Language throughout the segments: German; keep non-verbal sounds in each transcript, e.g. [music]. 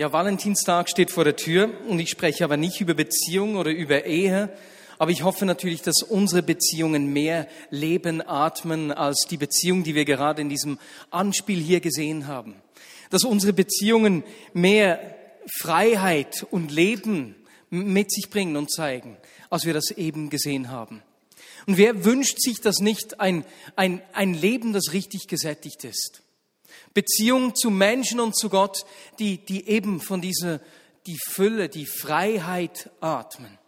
Ja, Valentinstag steht vor der Tür und ich spreche aber nicht über Beziehung oder über Ehe, aber ich hoffe natürlich, dass unsere Beziehungen mehr leben, atmen als die Beziehung, die wir gerade in diesem Anspiel hier gesehen haben. Dass unsere Beziehungen mehr Freiheit und Leben mit sich bringen und zeigen, als wir das eben gesehen haben. Und wer wünscht sich das nicht, ein, ein, ein Leben, das richtig gesättigt ist? Beziehung zu Menschen und zu Gott, die, die eben von dieser, die Fülle, die Freiheit atmen.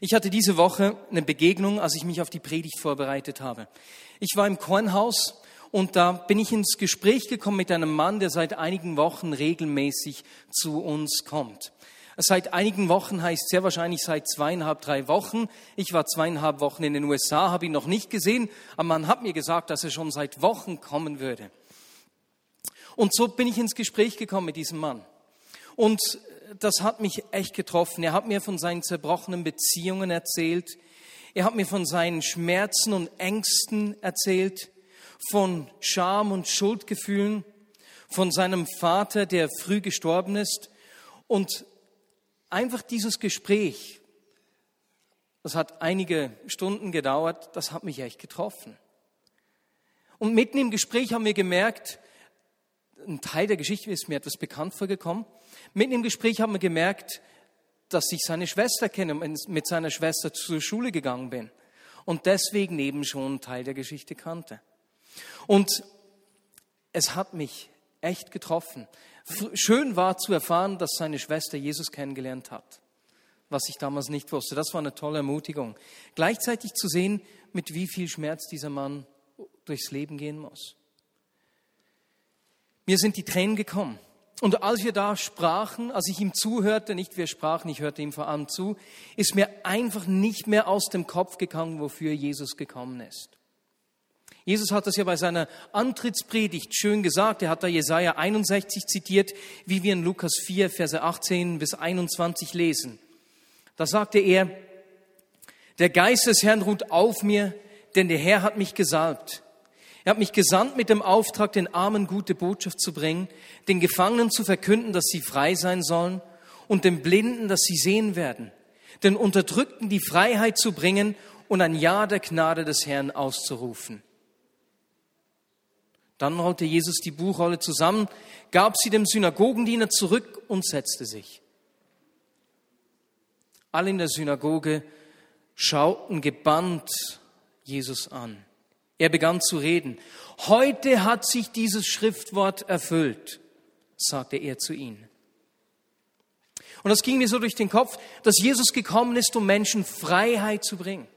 Ich hatte diese Woche eine Begegnung, als ich mich auf die Predigt vorbereitet habe. Ich war im Kornhaus und da bin ich ins Gespräch gekommen mit einem Mann, der seit einigen Wochen regelmäßig zu uns kommt. Seit einigen Wochen heißt sehr wahrscheinlich seit zweieinhalb, drei Wochen. Ich war zweieinhalb Wochen in den USA, habe ihn noch nicht gesehen, aber man hat mir gesagt, dass er schon seit Wochen kommen würde. Und so bin ich ins Gespräch gekommen mit diesem Mann. Und das hat mich echt getroffen. Er hat mir von seinen zerbrochenen Beziehungen erzählt. Er hat mir von seinen Schmerzen und Ängsten erzählt, von Scham und Schuldgefühlen, von seinem Vater, der früh gestorben ist. Und einfach dieses Gespräch, das hat einige Stunden gedauert, das hat mich echt getroffen. Und mitten im Gespräch haben wir gemerkt, ein Teil der Geschichte ist mir etwas bekannt vorgekommen. Mitten im Gespräch haben wir gemerkt, dass ich seine Schwester kenne und mit seiner Schwester zur Schule gegangen bin und deswegen eben schon einen Teil der Geschichte kannte. Und es hat mich echt getroffen. Schön war zu erfahren, dass seine Schwester Jesus kennengelernt hat, was ich damals nicht wusste. Das war eine tolle Ermutigung. Gleichzeitig zu sehen, mit wie viel Schmerz dieser Mann durchs Leben gehen muss. Mir sind die Tränen gekommen. Und als wir da sprachen, als ich ihm zuhörte, nicht wir sprachen, ich hörte ihm vor allem zu, ist mir einfach nicht mehr aus dem Kopf gegangen, wofür Jesus gekommen ist. Jesus hat das ja bei seiner Antrittspredigt schön gesagt. Er hat da Jesaja 61 zitiert, wie wir in Lukas 4, Verse 18 bis 21 lesen. Da sagte er, der Geist des Herrn ruht auf mir, denn der Herr hat mich gesalbt er hat mich gesandt mit dem Auftrag, den Armen gute Botschaft zu bringen, den Gefangenen zu verkünden, dass sie frei sein sollen und den Blinden, dass sie sehen werden, den Unterdrückten die Freiheit zu bringen und ein Ja der Gnade des Herrn auszurufen. Dann rollte Jesus die Buchrolle zusammen, gab sie dem Synagogendiener zurück und setzte sich. Alle in der Synagoge schauten gebannt Jesus an. Er begann zu reden. Heute hat sich dieses Schriftwort erfüllt, sagte er zu ihnen. Und das ging mir so durch den Kopf, dass Jesus gekommen ist, um Menschen Freiheit zu bringen.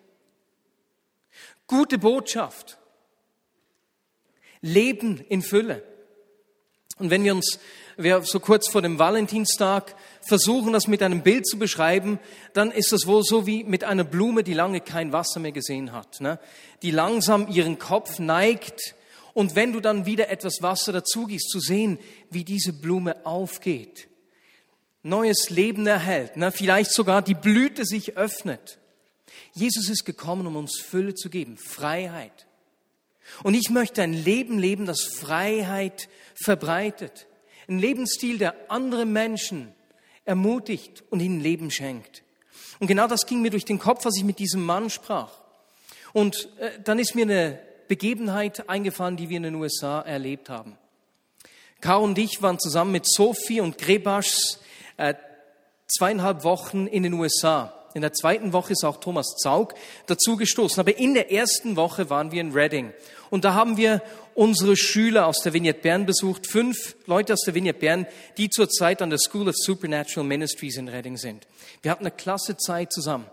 Gute Botschaft. Leben in Fülle. Und wenn wir uns wir so kurz vor dem Valentinstag versuchen, das mit einem Bild zu beschreiben, dann ist das wohl so wie mit einer Blume, die lange kein Wasser mehr gesehen hat, ne? die langsam ihren Kopf neigt und wenn du dann wieder etwas Wasser dazugießt, zu sehen, wie diese Blume aufgeht, neues Leben erhält, ne? vielleicht sogar die Blüte sich öffnet. Jesus ist gekommen, um uns Fülle zu geben, Freiheit. Und ich möchte ein Leben leben, das Freiheit verbreitet. Ein Lebensstil, der andere Menschen ermutigt und ihnen Leben schenkt. Und genau das ging mir durch den Kopf, als ich mit diesem Mann sprach. Und äh, dann ist mir eine Begebenheit eingefallen, die wir in den USA erlebt haben. Caro und ich waren zusammen mit Sophie und Grebaschs äh, zweieinhalb Wochen in den USA. In der zweiten Woche ist auch Thomas Zaug dazu gestoßen. Aber in der ersten Woche waren wir in Reading. Und da haben wir unsere Schüler aus der Vignette Bern besucht, fünf Leute aus der Vignette Bern, die zurzeit an der School of Supernatural Ministries in Reading sind. Wir hatten eine klasse Zeit zusammen.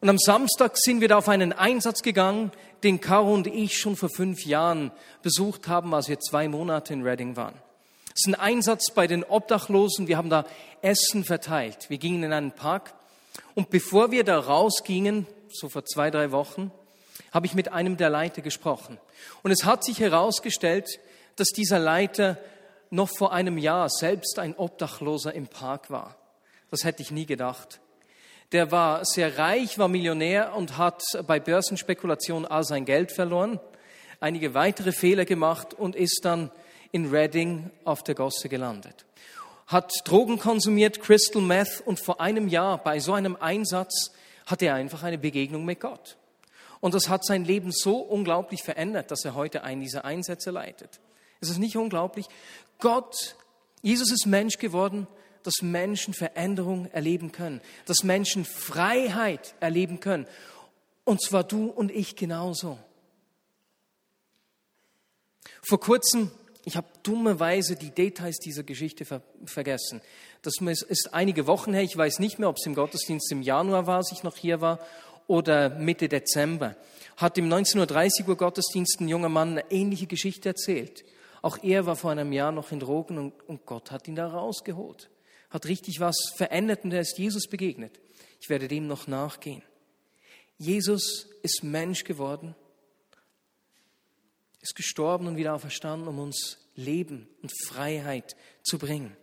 Und am Samstag sind wir da auf einen Einsatz gegangen, den Caro und ich schon vor fünf Jahren besucht haben, als wir zwei Monate in Reading waren. Es ist ein Einsatz bei den Obdachlosen. Wir haben da Essen verteilt. Wir gingen in einen Park. Und bevor wir da rausgingen, so vor zwei, drei Wochen, habe ich mit einem der Leiter gesprochen. Und es hat sich herausgestellt, dass dieser Leiter noch vor einem Jahr selbst ein Obdachloser im Park war. Das hätte ich nie gedacht. Der war sehr reich, war Millionär und hat bei Börsenspekulationen all sein Geld verloren, einige weitere Fehler gemacht und ist dann in Reading auf der Gosse gelandet. Hat Drogen konsumiert, Crystal Meth und vor einem Jahr bei so einem Einsatz hatte er einfach eine Begegnung mit Gott. Und das hat sein Leben so unglaublich verändert, dass er heute einen dieser Einsätze leitet. Ist es nicht unglaublich? Gott, Jesus ist Mensch geworden, dass Menschen Veränderung erleben können, dass Menschen Freiheit erleben können. Und zwar du und ich genauso. Vor kurzem, ich habe dummerweise die Details dieser Geschichte ver vergessen. Das ist einige Wochen her, ich weiß nicht mehr, ob es im Gottesdienst im Januar war, als ich noch hier war, oder Mitte Dezember. Hat im 19.30 Uhr Gottesdienst ein junger Mann eine ähnliche Geschichte erzählt. Auch er war vor einem Jahr noch in Drogen und, und Gott hat ihn da rausgeholt. Hat richtig was verändert und er ist Jesus begegnet. Ich werde dem noch nachgehen. Jesus ist Mensch geworden ist gestorben und wieder auferstanden, um uns Leben und Freiheit zu bringen.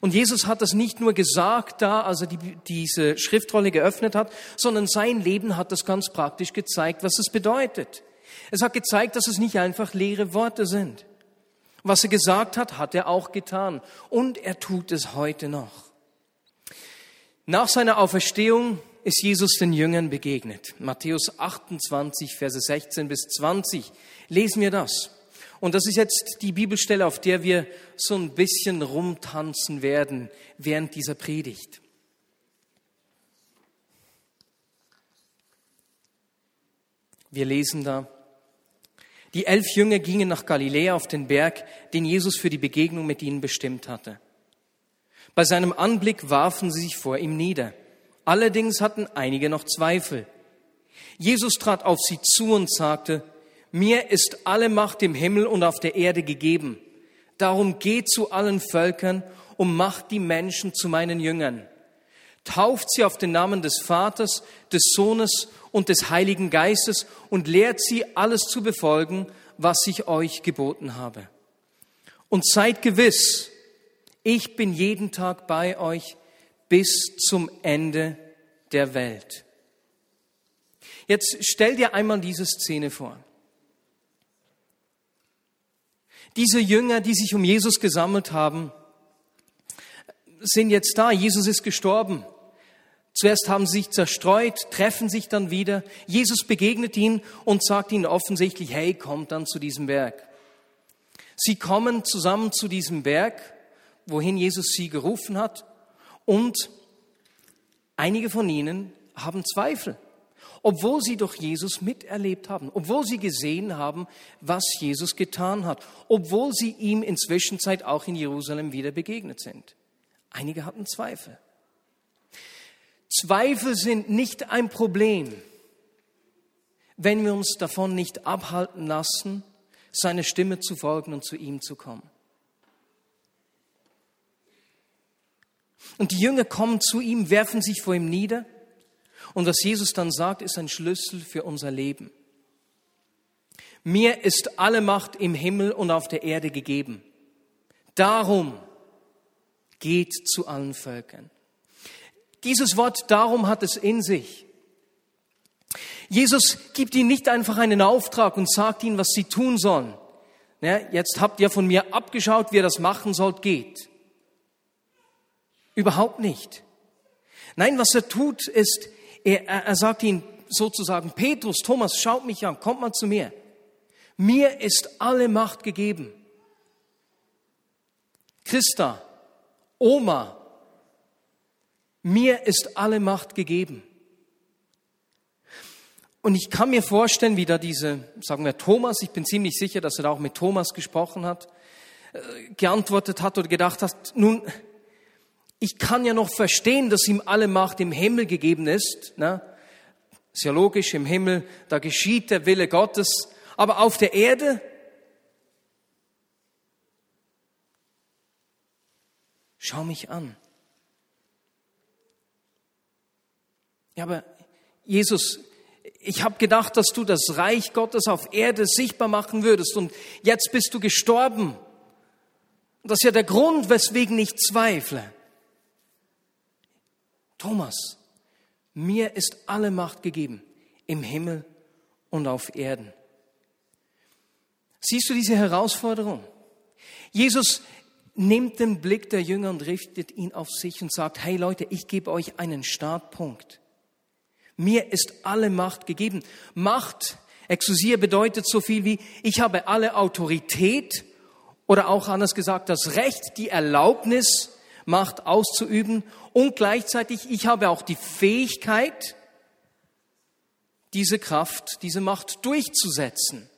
Und Jesus hat das nicht nur gesagt da, als er die, diese Schriftrolle geöffnet hat, sondern sein Leben hat das ganz praktisch gezeigt, was es bedeutet. Es hat gezeigt, dass es nicht einfach leere Worte sind. Was er gesagt hat, hat er auch getan. Und er tut es heute noch. Nach seiner Auferstehung ist Jesus den Jüngern begegnet. Matthäus 28, Verse 16 bis 20 lesen wir das. Und das ist jetzt die Bibelstelle, auf der wir so ein bisschen rumtanzen werden während dieser Predigt. Wir lesen da, die elf Jünger gingen nach Galiläa auf den Berg, den Jesus für die Begegnung mit ihnen bestimmt hatte. Bei seinem Anblick warfen sie sich vor ihm nieder. Allerdings hatten einige noch Zweifel. Jesus trat auf sie zu und sagte, mir ist alle Macht im Himmel und auf der Erde gegeben. Darum geht zu allen Völkern und macht die Menschen zu meinen Jüngern. Tauft sie auf den Namen des Vaters, des Sohnes und des Heiligen Geistes und lehrt sie alles zu befolgen, was ich euch geboten habe. Und seid gewiss, ich bin jeden Tag bei euch bis zum Ende der Welt. Jetzt stell dir einmal diese Szene vor. Diese Jünger, die sich um Jesus gesammelt haben, sind jetzt da. Jesus ist gestorben. Zuerst haben sie sich zerstreut, treffen sich dann wieder. Jesus begegnet ihnen und sagt ihnen offensichtlich, hey, kommt dann zu diesem Berg. Sie kommen zusammen zu diesem Berg, wohin Jesus sie gerufen hat. Und einige von ihnen haben Zweifel, obwohl sie doch Jesus miterlebt haben, obwohl sie gesehen haben, was Jesus getan hat, obwohl sie ihm inzwischen Zeit auch in Jerusalem wieder begegnet sind. Einige hatten Zweifel. Zweifel sind nicht ein Problem, wenn wir uns davon nicht abhalten lassen, seine Stimme zu folgen und zu ihm zu kommen. Und die Jünger kommen zu ihm, werfen sich vor ihm nieder. Und was Jesus dann sagt, ist ein Schlüssel für unser Leben. Mir ist alle Macht im Himmel und auf der Erde gegeben. Darum geht zu allen Völkern. Dieses Wort darum hat es in sich. Jesus gibt ihnen nicht einfach einen Auftrag und sagt ihnen, was sie tun sollen. Ja, jetzt habt ihr von mir abgeschaut, wie ihr das machen sollt, geht. Überhaupt nicht. Nein, was er tut, ist, er, er sagt ihnen sozusagen, Petrus, Thomas, schaut mich an, kommt mal zu mir. Mir ist alle Macht gegeben. Christa, Oma, mir ist alle Macht gegeben. Und ich kann mir vorstellen, wie da diese, sagen wir Thomas, ich bin ziemlich sicher, dass er da auch mit Thomas gesprochen hat, äh, geantwortet hat oder gedacht hat, nun, ich kann ja noch verstehen, dass ihm alle Macht im Himmel gegeben ist. Ne? Ist ja logisch, im Himmel, da geschieht der Wille Gottes. Aber auf der Erde, schau mich an. Ja, aber Jesus, ich habe gedacht, dass du das Reich Gottes auf Erde sichtbar machen würdest und jetzt bist du gestorben. Das ist ja der Grund, weswegen ich zweifle. Thomas, mir ist alle Macht gegeben im Himmel und auf Erden. Siehst du diese Herausforderung? Jesus nimmt den Blick der Jünger und richtet ihn auf sich und sagt, hey Leute, ich gebe euch einen Startpunkt. Mir ist alle Macht gegeben. Macht, Exousia bedeutet so viel wie, ich habe alle Autorität oder auch anders gesagt, das Recht, die Erlaubnis, Macht auszuüben und gleichzeitig, ich habe auch die Fähigkeit, diese Kraft, diese Macht durchzusetzen.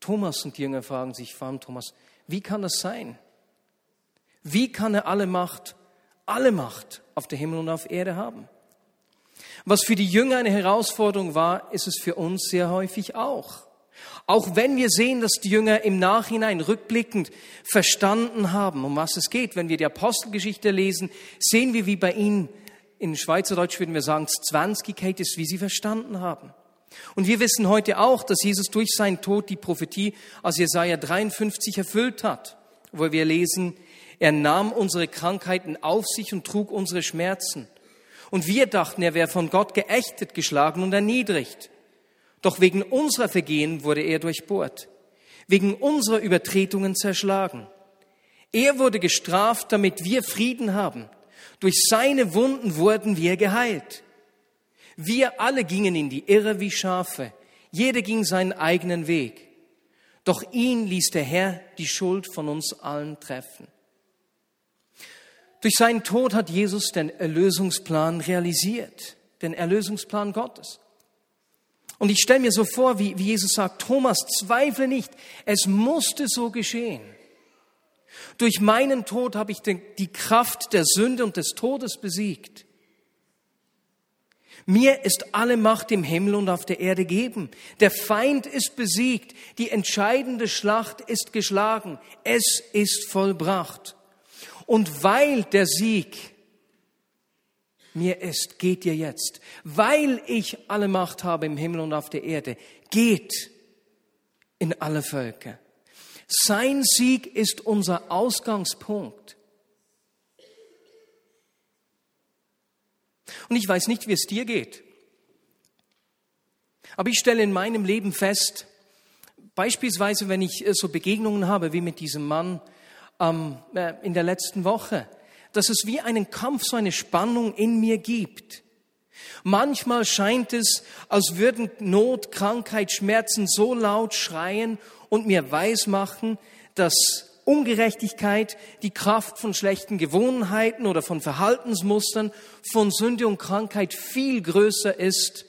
Thomas und die Jünger fragen sich, warum Thomas, wie kann das sein? Wie kann er alle Macht, alle Macht auf der Himmel und auf Erde haben? Was für die Jünger eine Herausforderung war, ist es für uns sehr häufig auch. Auch wenn wir sehen, dass die Jünger im Nachhinein rückblickend verstanden haben, um was es geht. Wenn wir die Apostelgeschichte lesen, sehen wir, wie bei ihnen, in Schweizerdeutsch würden wir sagen, 20 geht ist, wie sie verstanden haben. Und wir wissen heute auch, dass Jesus durch seinen Tod die Prophetie aus Jesaja 53 erfüllt hat, wo wir lesen, er nahm unsere Krankheiten auf sich und trug unsere Schmerzen. Und wir dachten, er wäre von Gott geächtet, geschlagen und erniedrigt. Doch wegen unserer Vergehen wurde er durchbohrt, wegen unserer Übertretungen zerschlagen. Er wurde gestraft, damit wir Frieden haben. Durch seine Wunden wurden wir geheilt. Wir alle gingen in die Irre wie Schafe. Jeder ging seinen eigenen Weg. Doch ihn ließ der Herr die Schuld von uns allen treffen. Durch seinen Tod hat Jesus den Erlösungsplan realisiert, den Erlösungsplan Gottes. Und ich stelle mir so vor, wie, wie Jesus sagt, Thomas, zweifle nicht, es musste so geschehen. Durch meinen Tod habe ich den, die Kraft der Sünde und des Todes besiegt. Mir ist alle Macht im Himmel und auf der Erde gegeben. Der Feind ist besiegt. Die entscheidende Schlacht ist geschlagen. Es ist vollbracht. Und weil der Sieg mir ist, geht ihr jetzt. Weil ich alle Macht habe im Himmel und auf der Erde, geht in alle Völker. Sein Sieg ist unser Ausgangspunkt. Und ich weiß nicht, wie es dir geht. Aber ich stelle in meinem Leben fest, beispielsweise wenn ich äh, so Begegnungen habe wie mit diesem Mann ähm, äh, in der letzten Woche, dass es wie einen Kampf, so eine Spannung in mir gibt. Manchmal scheint es, als würden Not, Krankheit, Schmerzen so laut schreien und mir weismachen, dass Ungerechtigkeit, die Kraft von schlechten Gewohnheiten oder von Verhaltensmustern, von Sünde und Krankheit viel größer ist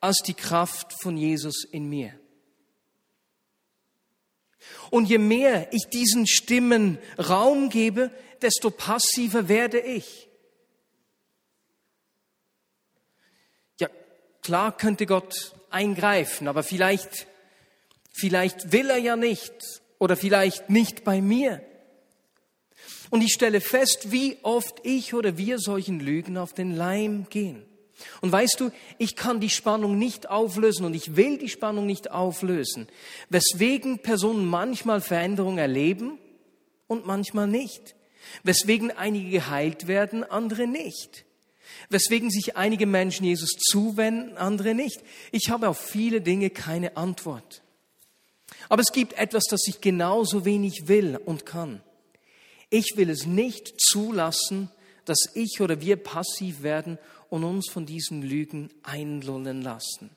als die Kraft von Jesus in mir. Und je mehr ich diesen Stimmen Raum gebe, desto passiver werde ich. Ja, klar könnte Gott eingreifen, aber vielleicht, vielleicht will er ja nicht oder vielleicht nicht bei mir. Und ich stelle fest, wie oft ich oder wir solchen Lügen auf den Leim gehen. Und weißt du, ich kann die Spannung nicht auflösen und ich will die Spannung nicht auflösen, weswegen Personen manchmal Veränderungen erleben und manchmal nicht, weswegen einige geheilt werden, andere nicht, weswegen sich einige Menschen Jesus zuwenden, andere nicht. Ich habe auf viele Dinge keine Antwort. Aber es gibt etwas, das ich genauso wenig will und kann. Ich will es nicht zulassen, dass ich oder wir passiv werden und uns von diesen Lügen einlullen lassen.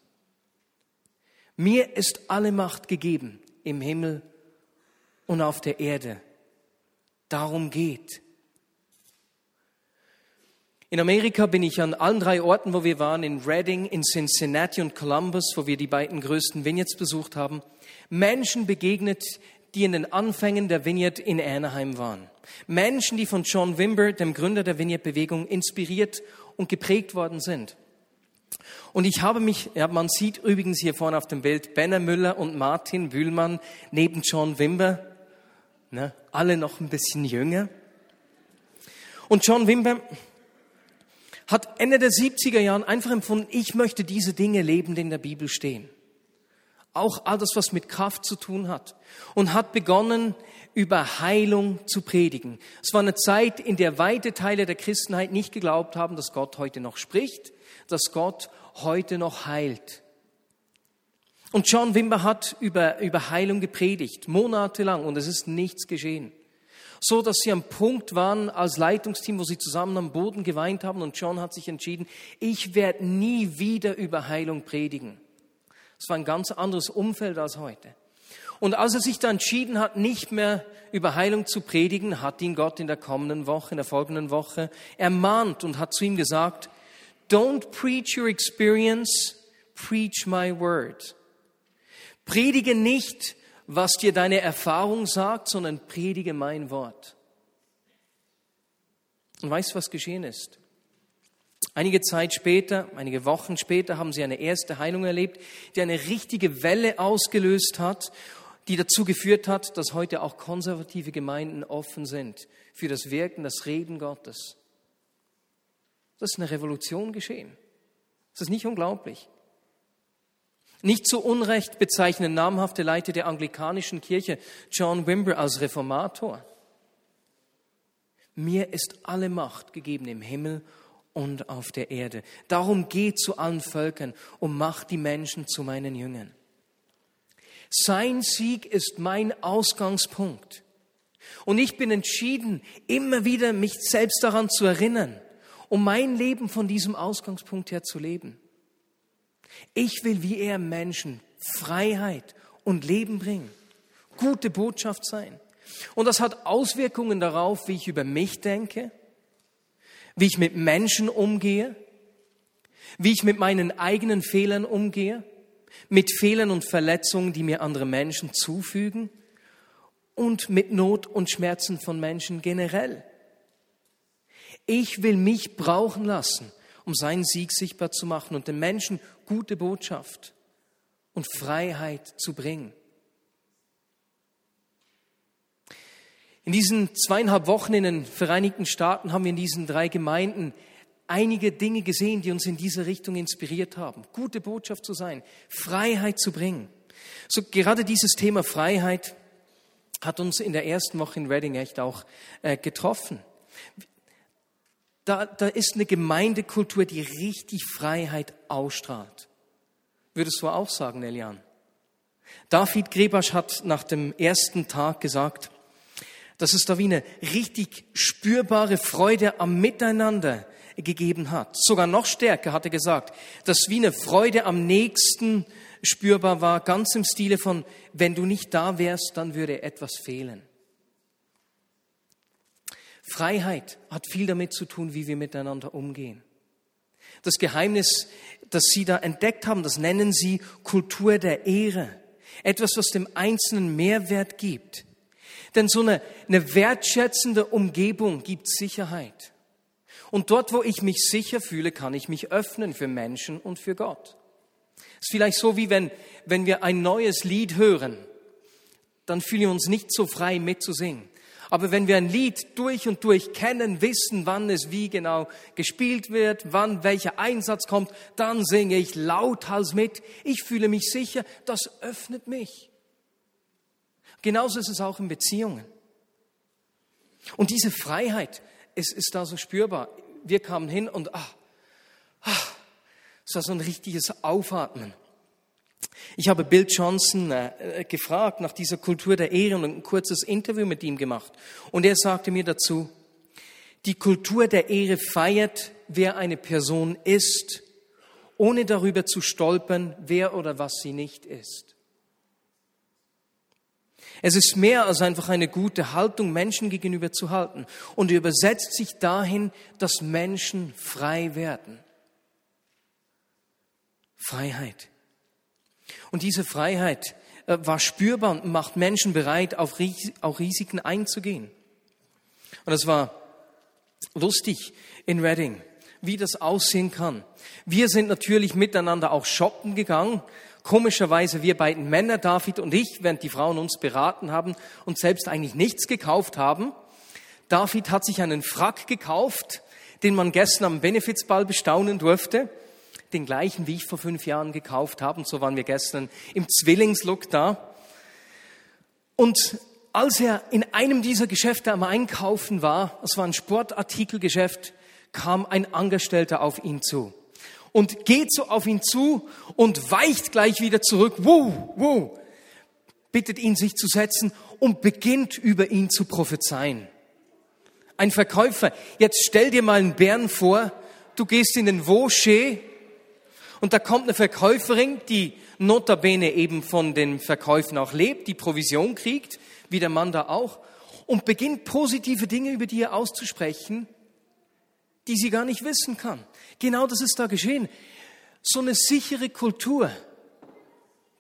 Mir ist alle Macht gegeben im Himmel und auf der Erde. Darum geht. In Amerika bin ich an allen drei Orten, wo wir waren, in Reading, in Cincinnati und Columbus, wo wir die beiden größten Vineyards besucht haben, Menschen begegnet, die in den Anfängen der Vineyard in Anaheim waren. Menschen, die von John Wimber, dem Gründer der Vineyard-Bewegung, inspiriert und geprägt worden sind. Und ich habe mich, ja, man sieht übrigens hier vorne auf dem Bild Benner Müller und Martin Bühlmann neben John Wimber, ne, alle noch ein bisschen jünger. Und John Wimber hat Ende der 70er Jahren einfach empfunden, ich möchte diese Dinge leben, die in der Bibel stehen. Auch all das, was mit Kraft zu tun hat. Und hat begonnen, über Heilung zu predigen. Es war eine Zeit, in der weite Teile der Christenheit nicht geglaubt haben, dass Gott heute noch spricht, dass Gott heute noch heilt. Und John Wimber hat über, über Heilung gepredigt, monatelang, und es ist nichts geschehen. So, dass sie am Punkt waren als Leitungsteam, wo sie zusammen am Boden geweint haben und John hat sich entschieden, ich werde nie wieder über Heilung predigen. Es war ein ganz anderes Umfeld als heute. Und als er sich dann entschieden hat, nicht mehr über Heilung zu predigen, hat ihn Gott in der kommenden Woche, in der folgenden Woche ermahnt und hat zu ihm gesagt, Don't preach your experience, preach my word. Predige nicht, was dir deine Erfahrung sagt, sondern predige mein Wort. Und weißt was geschehen ist? Einige Zeit später, einige Wochen später, haben sie eine erste Heilung erlebt, die eine richtige Welle ausgelöst hat, die dazu geführt hat, dass heute auch konservative Gemeinden offen sind für das Wirken, das Reden Gottes. Das ist eine Revolution geschehen. Das ist nicht unglaublich. Nicht zu Unrecht bezeichnen namhafte Leiter der anglikanischen Kirche John Wimber als Reformator. Mir ist alle Macht gegeben im Himmel und auf der Erde. Darum geht zu allen Völkern und macht die Menschen zu meinen Jüngern. Sein Sieg ist mein Ausgangspunkt. Und ich bin entschieden, immer wieder mich selbst daran zu erinnern, um mein Leben von diesem Ausgangspunkt her zu leben. Ich will wie er Menschen Freiheit und Leben bringen, gute Botschaft sein. Und das hat Auswirkungen darauf, wie ich über mich denke, wie ich mit Menschen umgehe, wie ich mit meinen eigenen Fehlern umgehe, mit Fehlern und Verletzungen, die mir andere Menschen zufügen und mit Not und Schmerzen von Menschen generell. Ich will mich brauchen lassen, um seinen Sieg sichtbar zu machen und den Menschen gute Botschaft und Freiheit zu bringen. In diesen zweieinhalb Wochen in den Vereinigten Staaten haben wir in diesen drei Gemeinden einige Dinge gesehen, die uns in diese Richtung inspiriert haben. Gute Botschaft zu sein, Freiheit zu bringen. So gerade dieses Thema Freiheit hat uns in der ersten Woche in Reading echt auch äh, getroffen. Da, da ist eine Gemeindekultur, die richtig Freiheit ausstrahlt. Würdest du auch sagen, Elian? David Grebasch hat nach dem ersten Tag gesagt, dass es da wie eine richtig spürbare Freude am Miteinander gegeben hat. Sogar noch stärker hat er gesagt, dass wie eine Freude am nächsten spürbar war, ganz im Stile von, wenn du nicht da wärst, dann würde etwas fehlen. Freiheit hat viel damit zu tun, wie wir miteinander umgehen. Das Geheimnis, das Sie da entdeckt haben, das nennen Sie Kultur der Ehre. Etwas, was dem Einzelnen Mehrwert gibt. Denn so eine, eine wertschätzende Umgebung gibt Sicherheit. Und dort, wo ich mich sicher fühle, kann ich mich öffnen für Menschen und für Gott. Es ist vielleicht so, wie wenn, wenn wir ein neues Lied hören, dann fühlen wir uns nicht so frei mitzusingen. Aber wenn wir ein Lied durch und durch kennen, wissen, wann es wie genau gespielt wird, wann welcher Einsatz kommt, dann singe ich lauthals mit. Ich fühle mich sicher, das öffnet mich. Genauso ist es auch in Beziehungen. Und diese Freiheit ist, ist da so spürbar. Wir kamen hin und ah, ah, es war so ein richtiges Aufatmen. Ich habe Bill Johnson äh, gefragt nach dieser Kultur der Ehre und ein kurzes Interview mit ihm gemacht. Und er sagte mir dazu, die Kultur der Ehre feiert, wer eine Person ist, ohne darüber zu stolpern, wer oder was sie nicht ist. Es ist mehr als einfach eine gute Haltung Menschen gegenüber zu halten und übersetzt sich dahin, dass Menschen frei werden. Freiheit. Und diese Freiheit äh, war spürbar und macht Menschen bereit, auf Risiken einzugehen. Und es war lustig in Reading, wie das aussehen kann. Wir sind natürlich miteinander auch shoppen gegangen Komischerweise wir beiden Männer, David und ich, während die Frauen uns beraten haben und selbst eigentlich nichts gekauft haben. David hat sich einen Frack gekauft, den man gestern am Benefizball bestaunen durfte. Den gleichen, wie ich vor fünf Jahren gekauft habe. Und so waren wir gestern im Zwillingslook da. Und als er in einem dieser Geschäfte am Einkaufen war, es war ein Sportartikelgeschäft, kam ein Angestellter auf ihn zu. und geht so auf ihn zu und weicht gleich wieder zurück. Wow, wow. Bittet ihn, sich zu setzen und beginnt über ihn zu prophezeien. Ein Verkäufer, jetzt stell dir mal einen Bären vor, du gehst in den Vaucher und da kommt eine Verkäuferin, die notabene eben von den Verkäufen auch lebt, die Provision kriegt, wie der Mann da auch, und beginnt positive Dinge über dir auszusprechen, die sie gar nicht wissen kann. Genau das ist da geschehen. So eine sichere Kultur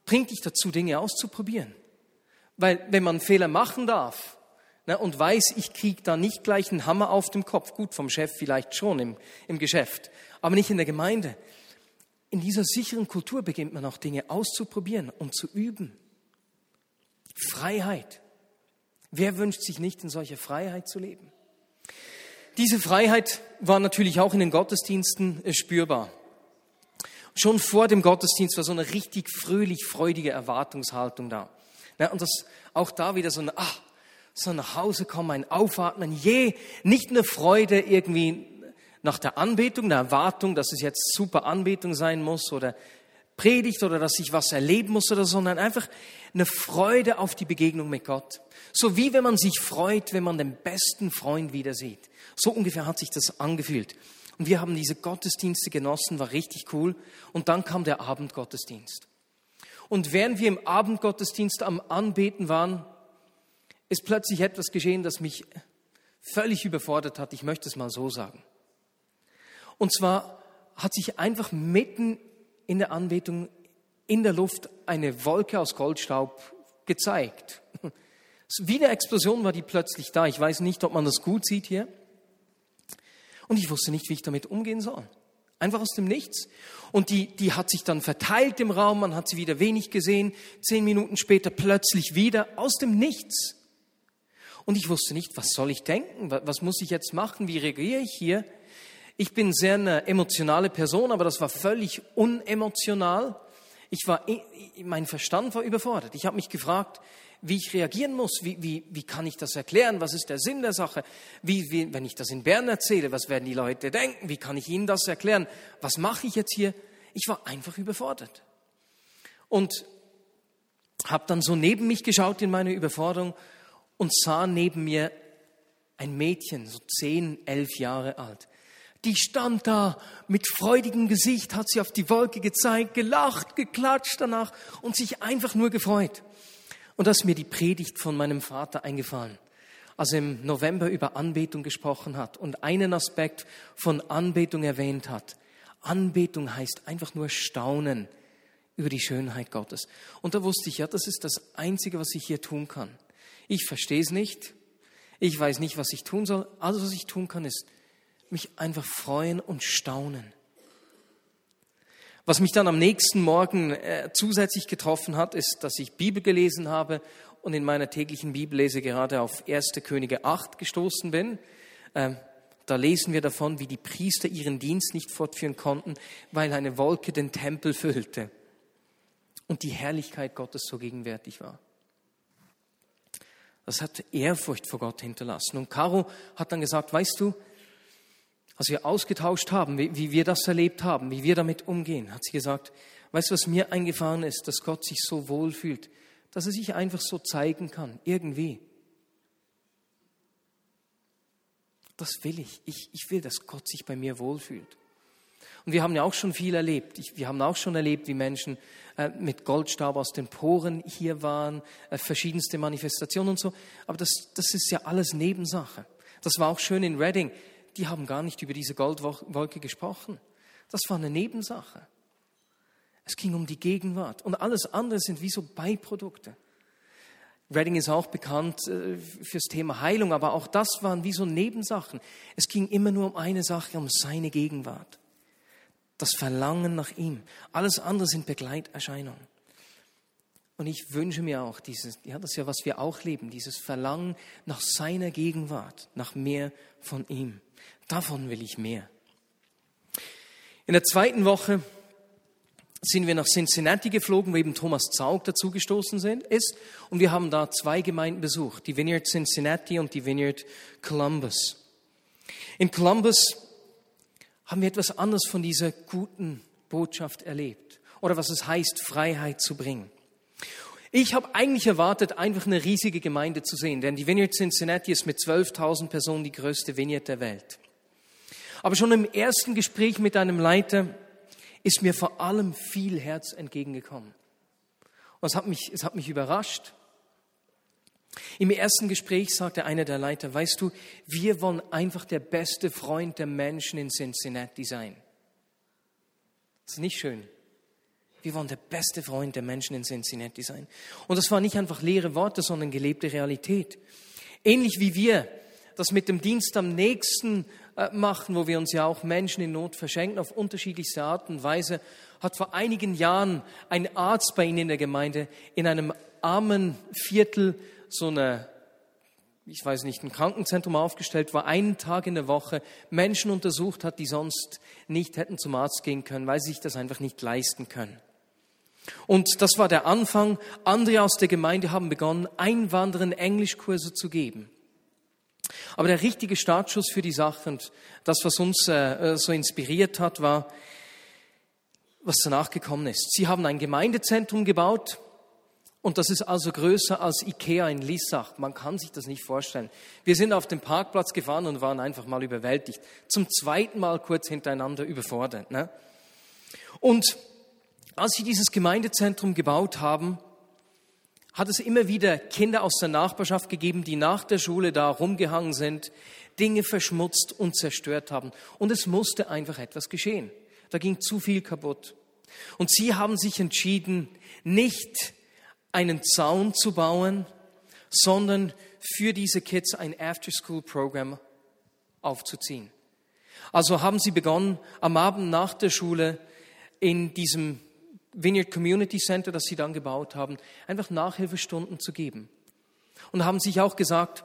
bringt dich dazu, Dinge auszuprobieren. Weil wenn man Fehler machen darf ne, und weiß, ich kriege da nicht gleich einen Hammer auf dem Kopf, gut vom Chef vielleicht schon im, im Geschäft, aber nicht in der Gemeinde, in dieser sicheren Kultur beginnt man auch Dinge auszuprobieren und zu üben. Freiheit. Wer wünscht sich nicht in solcher Freiheit zu leben? Diese Freiheit war natürlich auch in den Gottesdiensten äh, spürbar. Schon vor dem Gottesdienst war so eine richtig fröhlich freudige Erwartungshaltung da. und das auch da wieder so ein, ach, so nach Hause kommen, ein Aufatmen, je, nicht eine Freude irgendwie nach der Anbetung, der Erwartung, dass es jetzt super Anbetung sein muss oder Predigt oder dass ich was erleben muss oder so, sondern einfach eine Freude auf die Begegnung mit Gott. So wie wenn man sich freut, wenn man den besten Freund wieder sieht. So ungefähr hat sich das angefühlt. Und wir haben diese Gottesdienste genossen, war richtig cool. Und dann kam der Abendgottesdienst. Und während wir im Abendgottesdienst am Anbeten waren, ist plötzlich etwas geschehen, das mich völlig überfordert hat. Ich möchte es mal so sagen. Und zwar hat sich einfach mitten in der Anbetung in der Luft eine Wolke aus Goldstaub gezeigt. [laughs] Wie eine Explosion war die plötzlich da. Ich weiß nicht, ob man das gut sieht hier. Und ich wusste nicht, wie ich damit umgehen soll. Einfach aus dem Nichts. Und die, die hat sich dann verteilt im Raum, man hat sie wieder wenig gesehen. Zehn Minuten später plötzlich wieder aus dem Nichts. Und ich wusste nicht, was soll ich denken? Was muss ich jetzt machen? Wie reagiere ich hier? Ich bin sehr eine emotionale Person, aber das war völlig unemotional. Ich war, mein Verstand war überfordert. Ich habe mich gefragt, wie ich reagieren muss, wie, wie, wie kann ich das erklären, was ist der Sinn der Sache, wie, wie, wenn ich das in Bern erzähle, was werden die Leute denken, wie kann ich ihnen das erklären, was mache ich jetzt hier? Ich war einfach überfordert. Und habe dann so neben mich geschaut in meiner Überforderung und sah neben mir ein Mädchen, so zehn, elf Jahre alt. Die stand da mit freudigem Gesicht, hat sie auf die Wolke gezeigt, gelacht, geklatscht danach und sich einfach nur gefreut. Und da ist mir die Predigt von meinem Vater eingefallen, als er im November über Anbetung gesprochen hat und einen Aspekt von Anbetung erwähnt hat. Anbetung heißt einfach nur staunen über die Schönheit Gottes. Und da wusste ich, ja, das ist das Einzige, was ich hier tun kann. Ich verstehe es nicht. Ich weiß nicht, was ich tun soll. Alles, was ich tun kann, ist mich einfach freuen und staunen. Was mich dann am nächsten Morgen äh, zusätzlich getroffen hat, ist, dass ich Bibel gelesen habe und in meiner täglichen Bibellese gerade auf 1. Könige 8 gestoßen bin. Ähm, da lesen wir davon, wie die Priester ihren Dienst nicht fortführen konnten, weil eine Wolke den Tempel füllte und die Herrlichkeit Gottes so gegenwärtig war. Das hat Ehrfurcht vor Gott hinterlassen. Und Caro hat dann gesagt, weißt du, als wir ausgetauscht haben, wie, wie wir das erlebt haben, wie wir damit umgehen, hat sie gesagt, weißt du, was mir eingefahren ist, dass Gott sich so wohl fühlt, dass er sich einfach so zeigen kann, irgendwie. Das will ich. ich. Ich will, dass Gott sich bei mir wohlfühlt. Und wir haben ja auch schon viel erlebt. Ich, wir haben auch schon erlebt, wie Menschen äh, mit Goldstaub aus den Poren hier waren, äh, verschiedenste Manifestationen und so. Aber das, das ist ja alles Nebensache. Das war auch schön in Reading die haben gar nicht über diese Goldwolke gesprochen. Das war eine Nebensache. Es ging um die Gegenwart. Und alles andere sind wie so Beiprodukte. Reading ist auch bekannt äh, fürs Thema Heilung, aber auch das waren wie so Nebensachen. Es ging immer nur um eine Sache, um seine Gegenwart. Das Verlangen nach ihm. Alles andere sind Begleiterscheinungen. Und ich wünsche mir auch dieses, ja, das ist ja, was wir auch leben, dieses Verlangen nach seiner Gegenwart, nach mehr von ihm. Davon will ich mehr. In der zweiten Woche sind wir nach Cincinnati geflogen, wo eben Thomas Zaug dazugestoßen ist. Und wir haben da zwei Gemeinden besucht, die Vineyard Cincinnati und die Vineyard Columbus. In Columbus haben wir etwas anderes von dieser guten Botschaft erlebt oder was es heißt, Freiheit zu bringen. Ich habe eigentlich erwartet, einfach eine riesige Gemeinde zu sehen, denn die Vineyard Cincinnati ist mit 12.000 Personen die größte Vineyard der Welt. Aber schon im ersten Gespräch mit einem Leiter ist mir vor allem viel Herz entgegengekommen. Und es hat mich, es hat mich überrascht. Im ersten Gespräch sagte einer der Leiter, weißt du, wir wollen einfach der beste Freund der Menschen in Cincinnati sein. Das ist nicht schön. Wir wollen der beste Freund der Menschen in Cincinnati sein. Und das war nicht einfach leere Worte, sondern gelebte Realität. Ähnlich wie wir das mit dem Dienst am nächsten machen, wo wir uns ja auch Menschen in Not verschenken auf unterschiedlichste Art und Weise, hat vor einigen Jahren ein Arzt bei Ihnen in der Gemeinde in einem armen Viertel so eine ich weiß nicht, ein Krankenzentrum aufgestellt, wo einen Tag in der Woche Menschen untersucht hat, die sonst nicht hätten zum Arzt gehen können, weil sie sich das einfach nicht leisten können. Und das war der Anfang. Andere aus der Gemeinde haben begonnen, Einwanderern Englischkurse zu geben. Aber der richtige Startschuss für die Sache und das, was uns äh, so inspiriert hat, war, was danach gekommen ist. Sie haben ein Gemeindezentrum gebaut und das ist also größer als Ikea in Lissach. Man kann sich das nicht vorstellen. Wir sind auf dem Parkplatz gefahren und waren einfach mal überwältigt. Zum zweiten Mal kurz hintereinander überfordert. Ne? Und als sie dieses Gemeindezentrum gebaut haben, hat es immer wieder Kinder aus der Nachbarschaft gegeben, die nach der Schule da rumgehangen sind, Dinge verschmutzt und zerstört haben. Und es musste einfach etwas geschehen. Da ging zu viel kaputt. Und sie haben sich entschieden, nicht einen Zaun zu bauen, sondern für diese Kids ein After-School-Programm aufzuziehen. Also haben sie begonnen, am Abend nach der Schule in diesem Vineyard Community Center, das sie dann gebaut haben, einfach Nachhilfestunden zu geben. Und haben sich auch gesagt,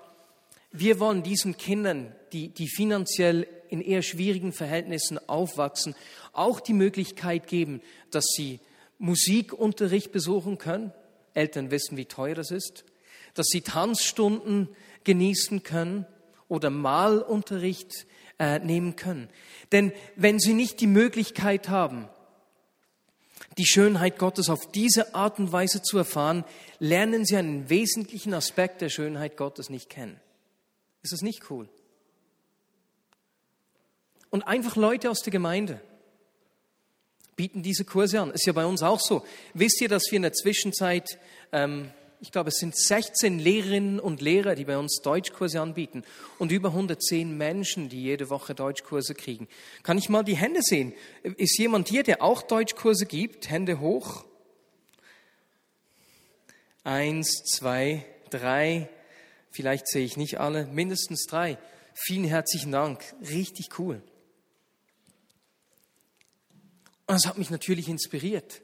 wir wollen diesen Kindern, die, die finanziell in eher schwierigen Verhältnissen aufwachsen, auch die Möglichkeit geben, dass sie Musikunterricht besuchen können. Eltern wissen, wie teuer das ist. Dass sie Tanzstunden genießen können oder Malunterricht äh, nehmen können. Denn wenn sie nicht die Möglichkeit haben, die Schönheit Gottes auf diese Art und Weise zu erfahren, lernen sie einen wesentlichen Aspekt der Schönheit Gottes nicht kennen. Ist das nicht cool? Und einfach Leute aus der Gemeinde bieten diese Kurse an. Ist ja bei uns auch so. Wisst ihr, dass wir in der Zwischenzeit ähm, ich glaube, es sind 16 Lehrerinnen und Lehrer, die bei uns Deutschkurse anbieten und über 110 Menschen, die jede Woche Deutschkurse kriegen. Kann ich mal die Hände sehen? Ist jemand hier, der auch Deutschkurse gibt? Hände hoch. Eins, zwei, drei. Vielleicht sehe ich nicht alle, mindestens drei. Vielen herzlichen Dank. Richtig cool. Das hat mich natürlich inspiriert.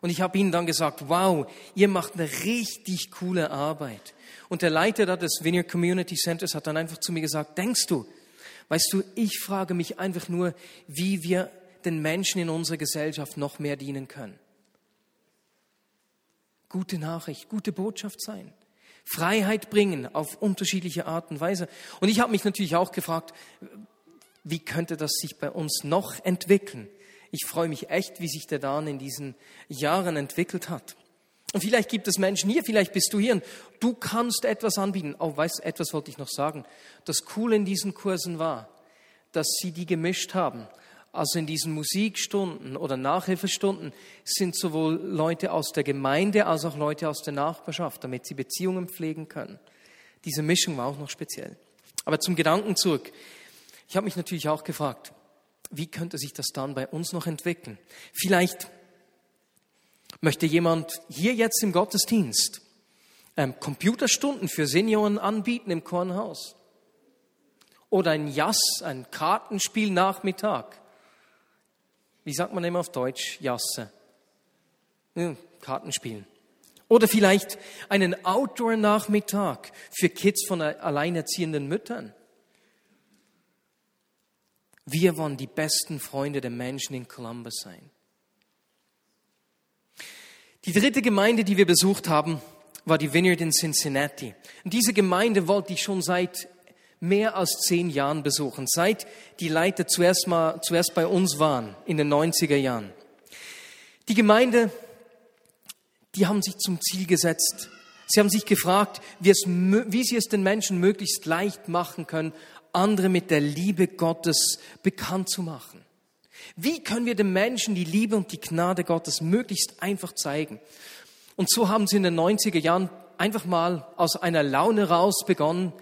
Und ich habe ihnen dann gesagt, wow, ihr macht eine richtig coole Arbeit. Und der Leiter des Vineyard Community Centers hat dann einfach zu mir gesagt, denkst du, weißt du, ich frage mich einfach nur, wie wir den Menschen in unserer Gesellschaft noch mehr dienen können. Gute Nachricht, gute Botschaft sein. Freiheit bringen auf unterschiedliche Art und Weise. Und ich habe mich natürlich auch gefragt, wie könnte das sich bei uns noch entwickeln? Ich freue mich echt, wie sich der Dan in diesen Jahren entwickelt hat. Und vielleicht gibt es Menschen hier, vielleicht bist du hier und du kannst etwas anbieten. Oh, weißt, etwas wollte ich noch sagen. Das Coole in diesen Kursen war, dass sie die gemischt haben. Also in diesen Musikstunden oder Nachhilfestunden sind sowohl Leute aus der Gemeinde als auch Leute aus der Nachbarschaft, damit sie Beziehungen pflegen können. Diese Mischung war auch noch speziell. Aber zum Gedanken zurück. Ich habe mich natürlich auch gefragt, wie könnte sich das dann bei uns noch entwickeln? Vielleicht möchte jemand hier jetzt im Gottesdienst ähm, Computerstunden für Senioren anbieten im Kornhaus. Oder ein Jass, ein Kartenspielnachmittag. Wie sagt man immer auf Deutsch? Jasse. Ja, Kartenspielen. Oder vielleicht einen Outdoor-Nachmittag für Kids von alleinerziehenden Müttern. Wir wollen die besten Freunde der Menschen in Columbus sein. Die dritte Gemeinde, die wir besucht haben, war die Vineyard in Cincinnati. Und diese Gemeinde wollte ich schon seit mehr als zehn Jahren besuchen, seit die Leiter zuerst, mal, zuerst bei uns waren, in den 90er Jahren. Die Gemeinde, die haben sich zum Ziel gesetzt. Sie haben sich gefragt, wie, es, wie sie es den Menschen möglichst leicht machen können, andere mit der Liebe Gottes bekannt zu machen. Wie können wir den Menschen die Liebe und die Gnade Gottes möglichst einfach zeigen? Und so haben sie in den 90er Jahren einfach mal aus einer Laune raus begonnen,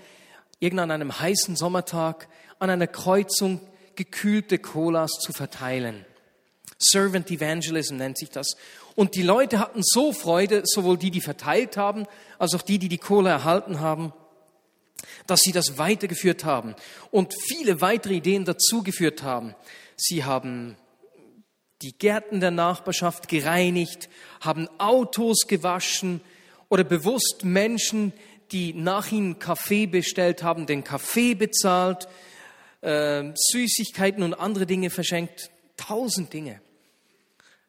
irgendwann an einem heißen Sommertag an einer Kreuzung gekühlte Colas zu verteilen. Servant Evangelism nennt sich das. Und die Leute hatten so Freude, sowohl die, die verteilt haben, als auch die, die die Cola erhalten haben, dass sie das weitergeführt haben und viele weitere Ideen dazugeführt haben. Sie haben die Gärten der Nachbarschaft gereinigt, haben Autos gewaschen oder bewusst Menschen, die nach ihnen Kaffee bestellt haben, den Kaffee bezahlt, äh, Süßigkeiten und andere Dinge verschenkt. Tausend Dinge.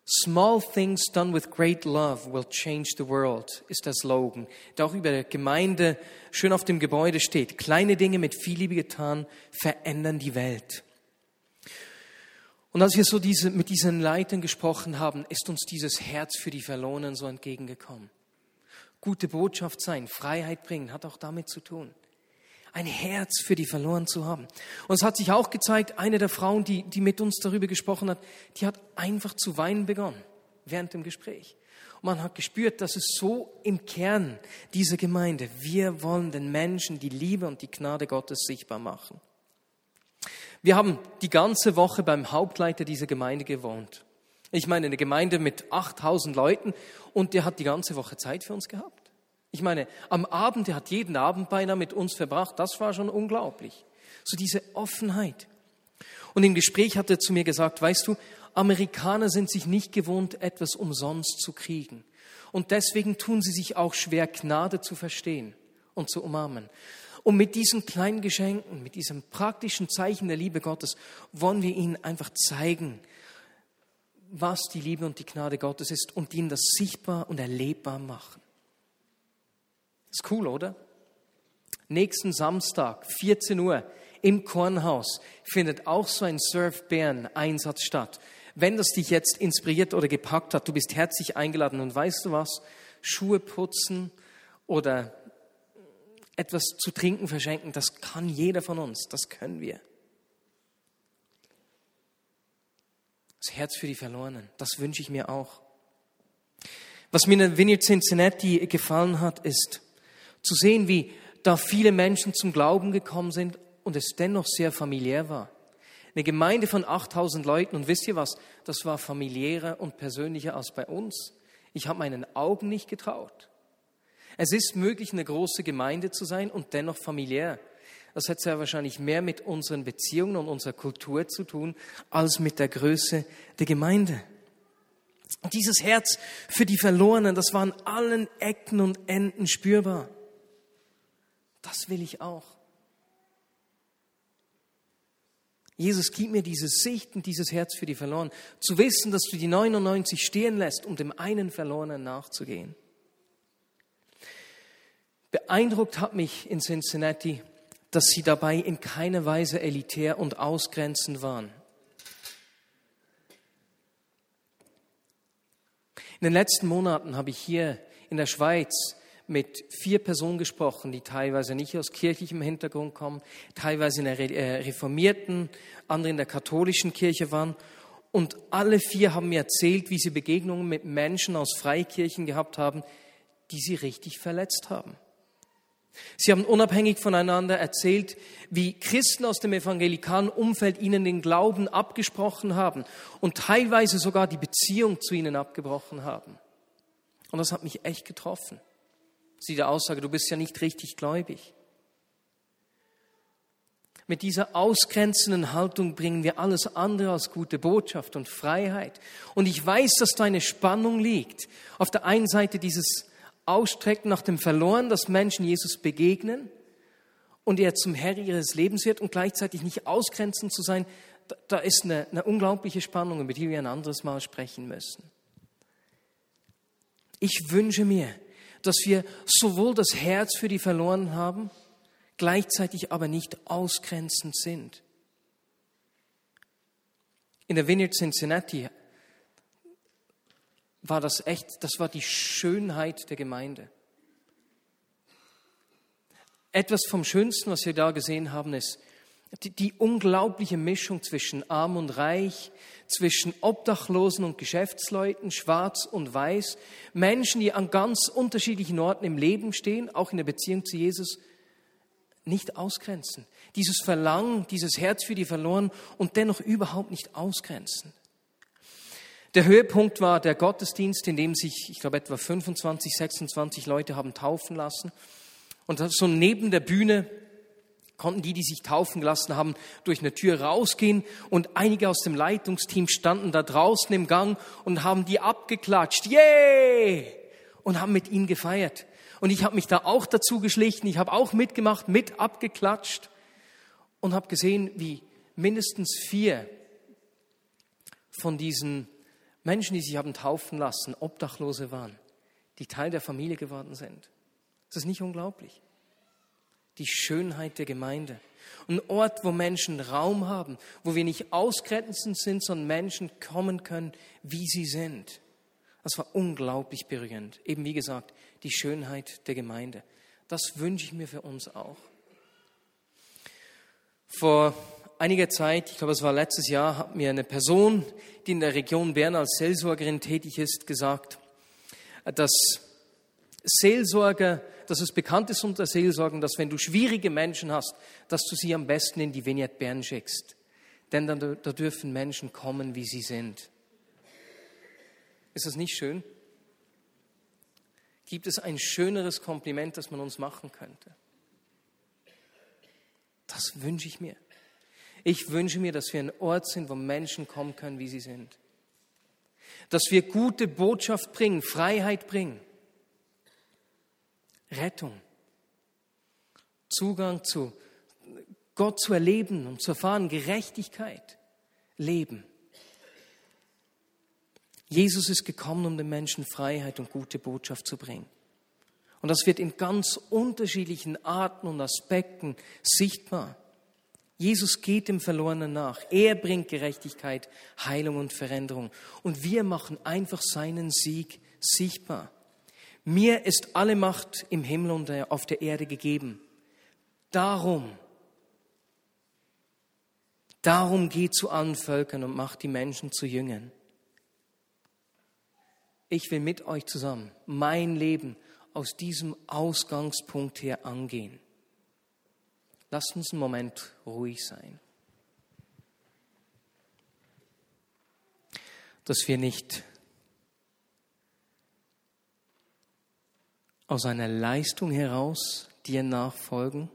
Small things done with great love will change the world, ist der Slogan, der auch über der Gemeinde schön auf dem Gebäude steht. Kleine Dinge mit viel Liebe getan verändern die Welt. Und als wir so diese, mit diesen Leitern gesprochen haben, ist uns dieses Herz für die Verlorenen so entgegengekommen. Gute Botschaft sein, Freiheit bringen, hat auch damit zu tun. Ein Herz für die Verlorenen zu haben. Und es hat sich auch gezeigt, eine der Frauen, die, die mit uns darüber gesprochen hat, die hat einfach zu weinen begonnen während dem Gespräch. Und man hat gespürt, dass es so im Kern dieser Gemeinde, wir wollen den Menschen die Liebe und die Gnade Gottes sichtbar machen. Wir haben die ganze Woche beim Hauptleiter dieser Gemeinde gewohnt. Ich meine, eine Gemeinde mit 8000 Leuten und der hat die ganze Woche Zeit für uns gehabt. Ich meine, am Abend, der hat jeden Abend beinahe mit uns verbracht. Das war schon unglaublich. So diese Offenheit. Und im Gespräch hat er zu mir gesagt, weißt du, Amerikaner sind sich nicht gewohnt, etwas umsonst zu kriegen. Und deswegen tun sie sich auch schwer, Gnade zu verstehen und zu umarmen. Und mit diesen kleinen Geschenken, mit diesem praktischen Zeichen der Liebe Gottes, wollen wir ihnen einfach zeigen, was die Liebe und die Gnade Gottes ist und ihnen das sichtbar und erlebbar machen. Ist cool, oder? Nächsten Samstag, 14 Uhr, im Kornhaus findet auch so ein Surf Bären Einsatz statt. Wenn das dich jetzt inspiriert oder gepackt hat, du bist herzlich eingeladen und weißt du was? Schuhe putzen oder etwas zu trinken verschenken, das kann jeder von uns, das können wir. Das Herz für die Verlorenen, das wünsche ich mir auch. Was mir in Vineyard Cincinnati gefallen hat, ist zu sehen, wie da viele Menschen zum Glauben gekommen sind und es dennoch sehr familiär war. Eine Gemeinde von 8000 Leuten und wisst ihr was, das war familiärer und persönlicher als bei uns. Ich habe meinen Augen nicht getraut. Es ist möglich, eine große Gemeinde zu sein und dennoch familiär. Das hat sehr wahrscheinlich mehr mit unseren Beziehungen und unserer Kultur zu tun, als mit der Größe der Gemeinde. Dieses Herz für die Verlorenen, das war an allen Ecken und Enden spürbar. Das will ich auch. Jesus, gib mir diese Sicht und dieses Herz für die Verlorenen, zu wissen, dass du die 99 stehen lässt, um dem einen Verlorenen nachzugehen. Beeindruckt hat mich in Cincinnati, dass sie dabei in keiner Weise elitär und ausgrenzend waren. In den letzten Monaten habe ich hier in der Schweiz mit vier Personen gesprochen, die teilweise nicht aus kirchlichem Hintergrund kommen, teilweise in der äh, reformierten, andere in der katholischen Kirche waren. Und alle vier haben mir erzählt, wie sie Begegnungen mit Menschen aus Freikirchen gehabt haben, die sie richtig verletzt haben. Sie haben unabhängig voneinander erzählt, wie Christen aus dem evangelikalen Umfeld ihnen den Glauben abgesprochen haben und teilweise sogar die Beziehung zu ihnen abgebrochen haben. Und das hat mich echt getroffen. Sie die Aussage, du bist ja nicht richtig gläubig. Mit dieser ausgrenzenden Haltung bringen wir alles andere als gute Botschaft und Freiheit. Und ich weiß, dass da eine Spannung liegt. Auf der einen Seite dieses Ausstrecken nach dem Verloren, dass Menschen Jesus begegnen und er zum Herr ihres Lebens wird und gleichzeitig nicht ausgrenzend zu sein, da ist eine, eine unglaubliche Spannung, über die wir ein anderes Mal sprechen müssen. Ich wünsche mir, dass wir sowohl das Herz für die Verlorenen haben, gleichzeitig aber nicht ausgrenzend sind. In der Vineyard Cincinnati war das echt, das war die Schönheit der Gemeinde. Etwas vom Schönsten, was wir da gesehen haben, ist die, die, unglaubliche Mischung zwischen arm und reich, zwischen Obdachlosen und Geschäftsleuten, schwarz und weiß, Menschen, die an ganz unterschiedlichen Orten im Leben stehen, auch in der Beziehung zu Jesus, nicht ausgrenzen. Dieses Verlangen, dieses Herz für die Verloren und dennoch überhaupt nicht ausgrenzen. Der Höhepunkt war der Gottesdienst, in dem sich, ich glaube, etwa 25, 26 Leute haben taufen lassen. Und so neben der Bühne konnten die, die sich taufen gelassen haben, durch eine Tür rausgehen und einige aus dem Leitungsteam standen da draußen im Gang und haben die abgeklatscht. Yay! Und haben mit ihnen gefeiert. Und ich habe mich da auch dazu geschlichen, ich habe auch mitgemacht, mit abgeklatscht und habe gesehen, wie mindestens vier von diesen Menschen, die sich haben taufen lassen, Obdachlose waren, die Teil der Familie geworden sind. Das ist nicht unglaublich. Die Schönheit der Gemeinde. Ein Ort, wo Menschen Raum haben, wo wir nicht ausgrenzend sind, sondern Menschen kommen können, wie sie sind. Das war unglaublich berührend. Eben wie gesagt, die Schönheit der Gemeinde. Das wünsche ich mir für uns auch. Vor einiger Zeit, ich glaube es war letztes Jahr, hat mir eine Person, die in der Region Bern als Seelsorgerin tätig ist, gesagt, dass Seelsorger, dass es bekannt ist unter Seelsorgen, dass wenn du schwierige Menschen hast, dass du sie am besten in die Vignette Bern schickst. Denn dann, da dürfen Menschen kommen, wie sie sind. Ist das nicht schön? Gibt es ein schöneres Kompliment, das man uns machen könnte? Das wünsche ich mir. Ich wünsche mir, dass wir ein Ort sind, wo Menschen kommen können, wie sie sind. Dass wir gute Botschaft bringen, Freiheit bringen, Rettung, Zugang zu Gott zu erleben und zu erfahren, Gerechtigkeit, Leben. Jesus ist gekommen, um den Menschen Freiheit und gute Botschaft zu bringen. Und das wird in ganz unterschiedlichen Arten und Aspekten sichtbar. Jesus geht dem Verlorenen nach. Er bringt Gerechtigkeit, Heilung und Veränderung. Und wir machen einfach seinen Sieg sichtbar. Mir ist alle Macht im Himmel und auf der Erde gegeben. Darum, darum geht zu allen Völkern und macht die Menschen zu Jüngern. Ich will mit euch zusammen mein Leben aus diesem Ausgangspunkt her angehen. Lasst uns einen Moment ruhig sein. Dass wir nicht aus einer Leistung heraus dir nachfolgen,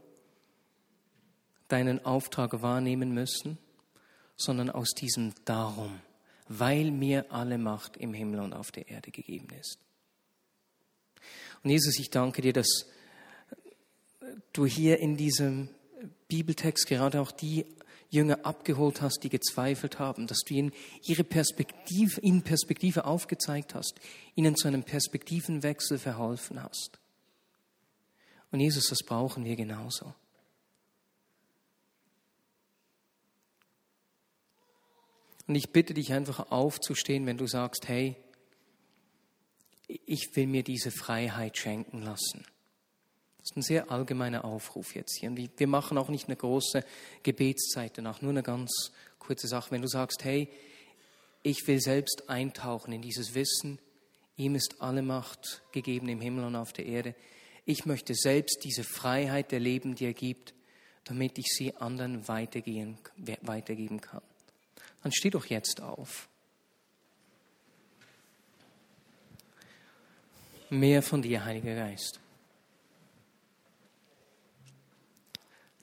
deinen Auftrag wahrnehmen müssen, sondern aus diesem Darum, weil mir alle Macht im Himmel und auf der Erde gegeben ist. Und Jesus, ich danke dir, dass du hier in diesem Bibeltext gerade auch die Jünger abgeholt hast, die gezweifelt haben, dass du ihnen ihre Perspektive, ihnen Perspektive aufgezeigt hast, ihnen zu einem Perspektivenwechsel verholfen hast. Und Jesus, das brauchen wir genauso. Und ich bitte dich einfach aufzustehen, wenn du sagst, hey, ich will mir diese Freiheit schenken lassen. Das ist ein sehr allgemeiner Aufruf jetzt hier. Und wir machen auch nicht eine große Gebetszeit danach, nur eine ganz kurze Sache. Wenn du sagst, hey, ich will selbst eintauchen in dieses Wissen, ihm ist alle Macht gegeben im Himmel und auf der Erde. Ich möchte selbst diese Freiheit der Leben, die er gibt, damit ich sie anderen weitergehen, weitergeben kann. Dann steh doch jetzt auf. Mehr von dir, Heiliger Geist.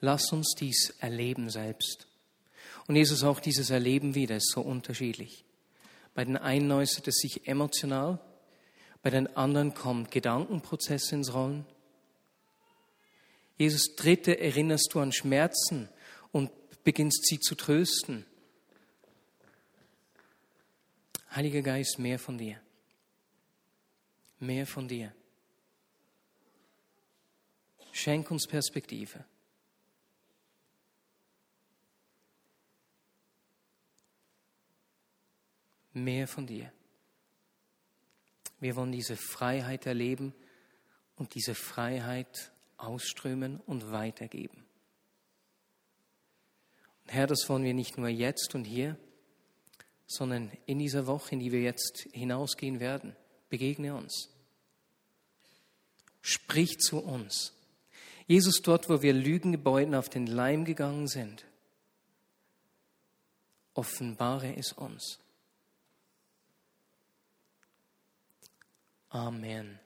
Lass uns dies erleben selbst. Und Jesus, auch dieses Erleben wieder ist so unterschiedlich. Bei den einen äußert es sich emotional, bei den anderen kommt Gedankenprozess ins Rollen. Jesus, dritte erinnerst du an Schmerzen und beginnst sie zu trösten. Heiliger Geist, mehr von dir. Mehr von dir. Schenk uns Perspektive. Mehr von dir. Wir wollen diese Freiheit erleben und diese Freiheit ausströmen und weitergeben. Und Herr, das wollen wir nicht nur jetzt und hier, sondern in dieser Woche, in die wir jetzt hinausgehen werden. Begegne uns. Sprich zu uns. Jesus, dort, wo wir Lügengebäuden auf den Leim gegangen sind, offenbare es uns. Amen.